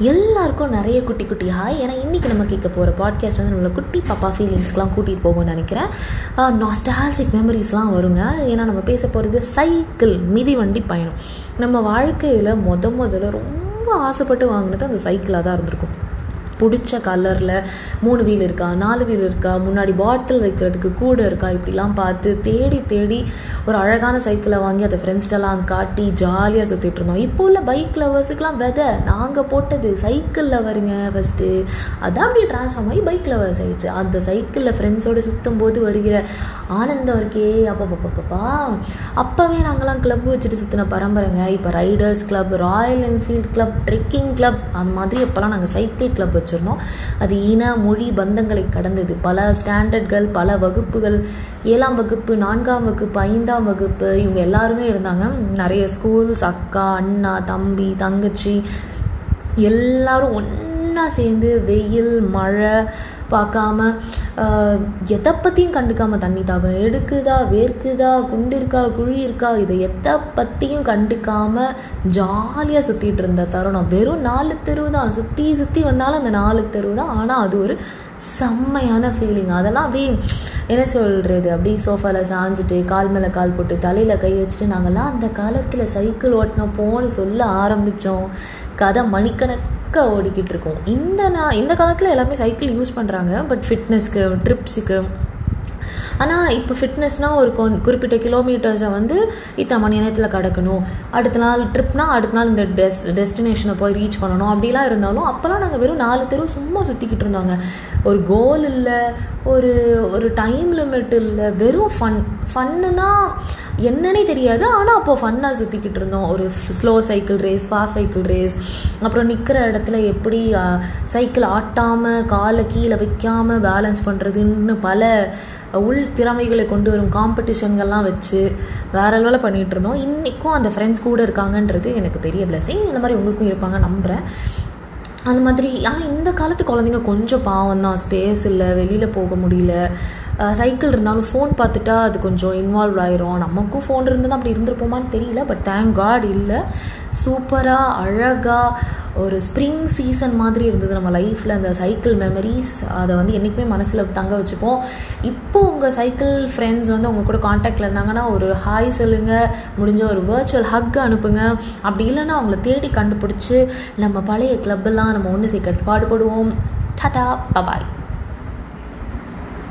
எல்லாருக்கும் நிறைய குட்டி குட்டி ஹாய் ஏன்னா இன்றைக்கி நம்ம கேட்க போகிற பாட்காஸ்ட் வந்து நம்மளை குட்டி பாப்பா ஃபீலிங்ஸ்க்கெலாம் கூட்டிகிட்டு போகும்னு நினைக்கிறேன். நாஸ்டாலஜிக் மெமரிஸ்லாம் வருங்க. ஏன்னா நம்ம பேச போகிறது சைக்கிள் மிதிவண்டி பயணம். நம்ம வாழ்க்கையில் முத முதல்ல ரொம்ப ஆசைப்பட்டு வாங்கினது அந்த சைக்கிளாக தான் இருந்திருக்கும். பிடிச்ச கலரில் மூணு வீல் இருக்கா நாலு வீல் இருக்கா முன்னாடி பாட்டில் வைக்கிறதுக்கு கூட இருக்கா இப்படிலாம் பார்த்து தேடி தேடி ஒரு அழகான சைக்கிளை வாங்கி அதை ஃப்ரெண்ட்ஸ்டெல்லாம் காட்டி ஜாலியாக சுற்றிட்டு இருந்தோம். இப்போ உள்ள பைக் லவர்ஸுக்கெலாம் விதை நாங்கள் போட்டது சைக்கிளில் வருங்க ஃபஸ்ட்டு அதான் அப்படி ட்ரான்ஸ்ஃபார்ம் ஆகி பைக் லவர்ஸ் ஆயிடுச்சு. அந்த சைக்கிளில் ஃப்ரெண்ட்ஸோடு சுற்றும் போது வருகிற ஆனந்தம் இருக்கே அப்பப்பப்பப்பா அப்போவே நாங்களாம் கிளப் வச்சுட்டு சுற்றின பரம்பரைங்க. இப்போ riders club Royal Enfield club trekking club அந்த மாதிரி அப்போல்லாம் நாங்கள் சைக்கிள் கிளப் வச்சு வச்சுருந்தோம் அது இன மொழி பந்தங்களை கடந்தது. பல ஸ்டாண்டர்ட்கள் பல வகுப்புகள் ஏழாம் வகுப்பு நான்காம் வகுப்பு ஐந்தாம் வகுப்பு இவங்க எல்லாருமே இருந்தாங்க. நிறைய ஸ்கூல்ஸ் அக்கா அண்ணா தம்பி தங்கச்சி எல்லாரும் ஒன்று சேர்ந்து வெயில் மழை பார்க்காம எதை பற்றியும் கண்டுக்காமல் தண்ணி தாகம். எடுக்குதா வேர்க்குதா குண்டு இருக்கா குழி இருக்கா இதை எதை பற்றியும் கண்டுக்காமல் ஜாலியாக சுற்றிட்டு இருந்த தருணம். வெறும் நாலு தெருவு தான். சுற்றி சுற்றி வந்தாலும் அந்த நாலு தெருவு தான். ஆனால் அது ஒரு செம்மையான ஃபீலிங் அதெல்லாம் அப்படியே என்ன சொல்கிறது அப்படி சோஃபாவில் சாஞ்சிட்டு கால் மேலே கால் போட்டு தலையில் கை வச்சுட்டு நாங்கள்லாம் அந்த காலத்தில் சைக்கிள் ஓட்டினப்போன்னு சொல்ல ஆரம்பித்தோம் கதை மணிக்கணக்க ஓடிக்கிட்டு இருக்கோம். இந்த நான் இந்த காலத்தில் எல்லாமே சைக்கிள் யூஸ் பண்ணுறாங்க பட் ஃபிட்னஸ்க்கு ட்ரிப்ஸுக்கு ஆனால் இப்போ ஃபிட்னஸ்னால் ஒரு கொ குறிப்பிட்ட கிலோமீட்டர்ஸை வந்து இத்தனை மணி நேரத்தில் கடக்கணும். அடுத்த நாள் ட்ரிப்னால் அடுத்த நாள் இந்த டெஸ் டெஸ்டினேஷனை போய் ரீச் பண்ணணும். அப்படிலாம் இருந்தாலும் அப்போல்லாம் நாங்கள் வெறும் நாலு தெரு சும்மா சுற்றிக்கிட்டு இருந்தாங்க. ஒரு கோல் இல்லை ஒரு ஒரு டைம் லிமிட் இல்லை வெறும் ஃபன் ஃபன்னுனா என்னன்னே தெரியாது. ஆனால் அப்போது ஃபன்னாக சுற்றிக்கிட்டு இருந்தோம். ஒரு slow cycle race fast cycle race அப்புறம் நிற்கிற இடத்துல எப்படி சைக்கிள் ஆட்டாமல் காலை கீழே வைக்காமல் பேலன்ஸ் பண்ணுறதுன்னு பல உள் திறமைகளை கொண்டு வரும் காம்படிஷன்கள்லாம் வச்சு வேற லெவலில் பண்ணிகிட்டு இருந்தோம். இன்றைக்கும் அந்த ஃப்ரெண்ட்ஸ் கூட இருக்காங்கன்றது எனக்கு பெரிய பிளஸிங் இந்த மாதிரி உங்களுக்கும் இருப்பாங்க நம்புகிறேன் அந்த மாதிரி ஆனால் இந்த காலத்து குழந்தைங்க கொஞ்சம் பாவம் தான். ஸ்பேஸ் இல்லை வெளியில் போக முடியல. சைக்கிள் இருந்தாலும் ஃபோன் பார்த்துட்டா அது கொஞ்சம் இன்வால்வ் ஆயிரும். நமக்கும் ஃபோன் இருந்தால் அப்படி இருந்திருப்போமான்னு தெரியல பட் தேங்க் காட் இல்லை. சூப்பராக அழகாக ஒரு ஸ்ப்ரிங் சீசன் மாதிரி இருந்தது. நம்ம லைஃப்பில் அந்த சைக்கிள் மெமரிஸ் அதை வந்து என்றைக்குமே மனசில் தங்க வச்சுப்போம். இப்போ உங்கள் சைக்கிள் ஃப்ரெண்ட்ஸ் வந்து உங்கள் கூட காண்டாக்டில் இருந்தாங்கன்னா ஒரு ஹாய் சொல்லுங்கள் முடிஞ்ச ஒரு வேர்ச்சுவல் ஹக் அனுப்புங்க. அப்படி இல்லைன்னா அவங்கள தேடி கண்டுபிடிச்சி நம்ம பழைய கிளப்பெல்லாம் நம்ம ஒன்று சேர்க்கறது பாடுபடுவோம். Tata bye bye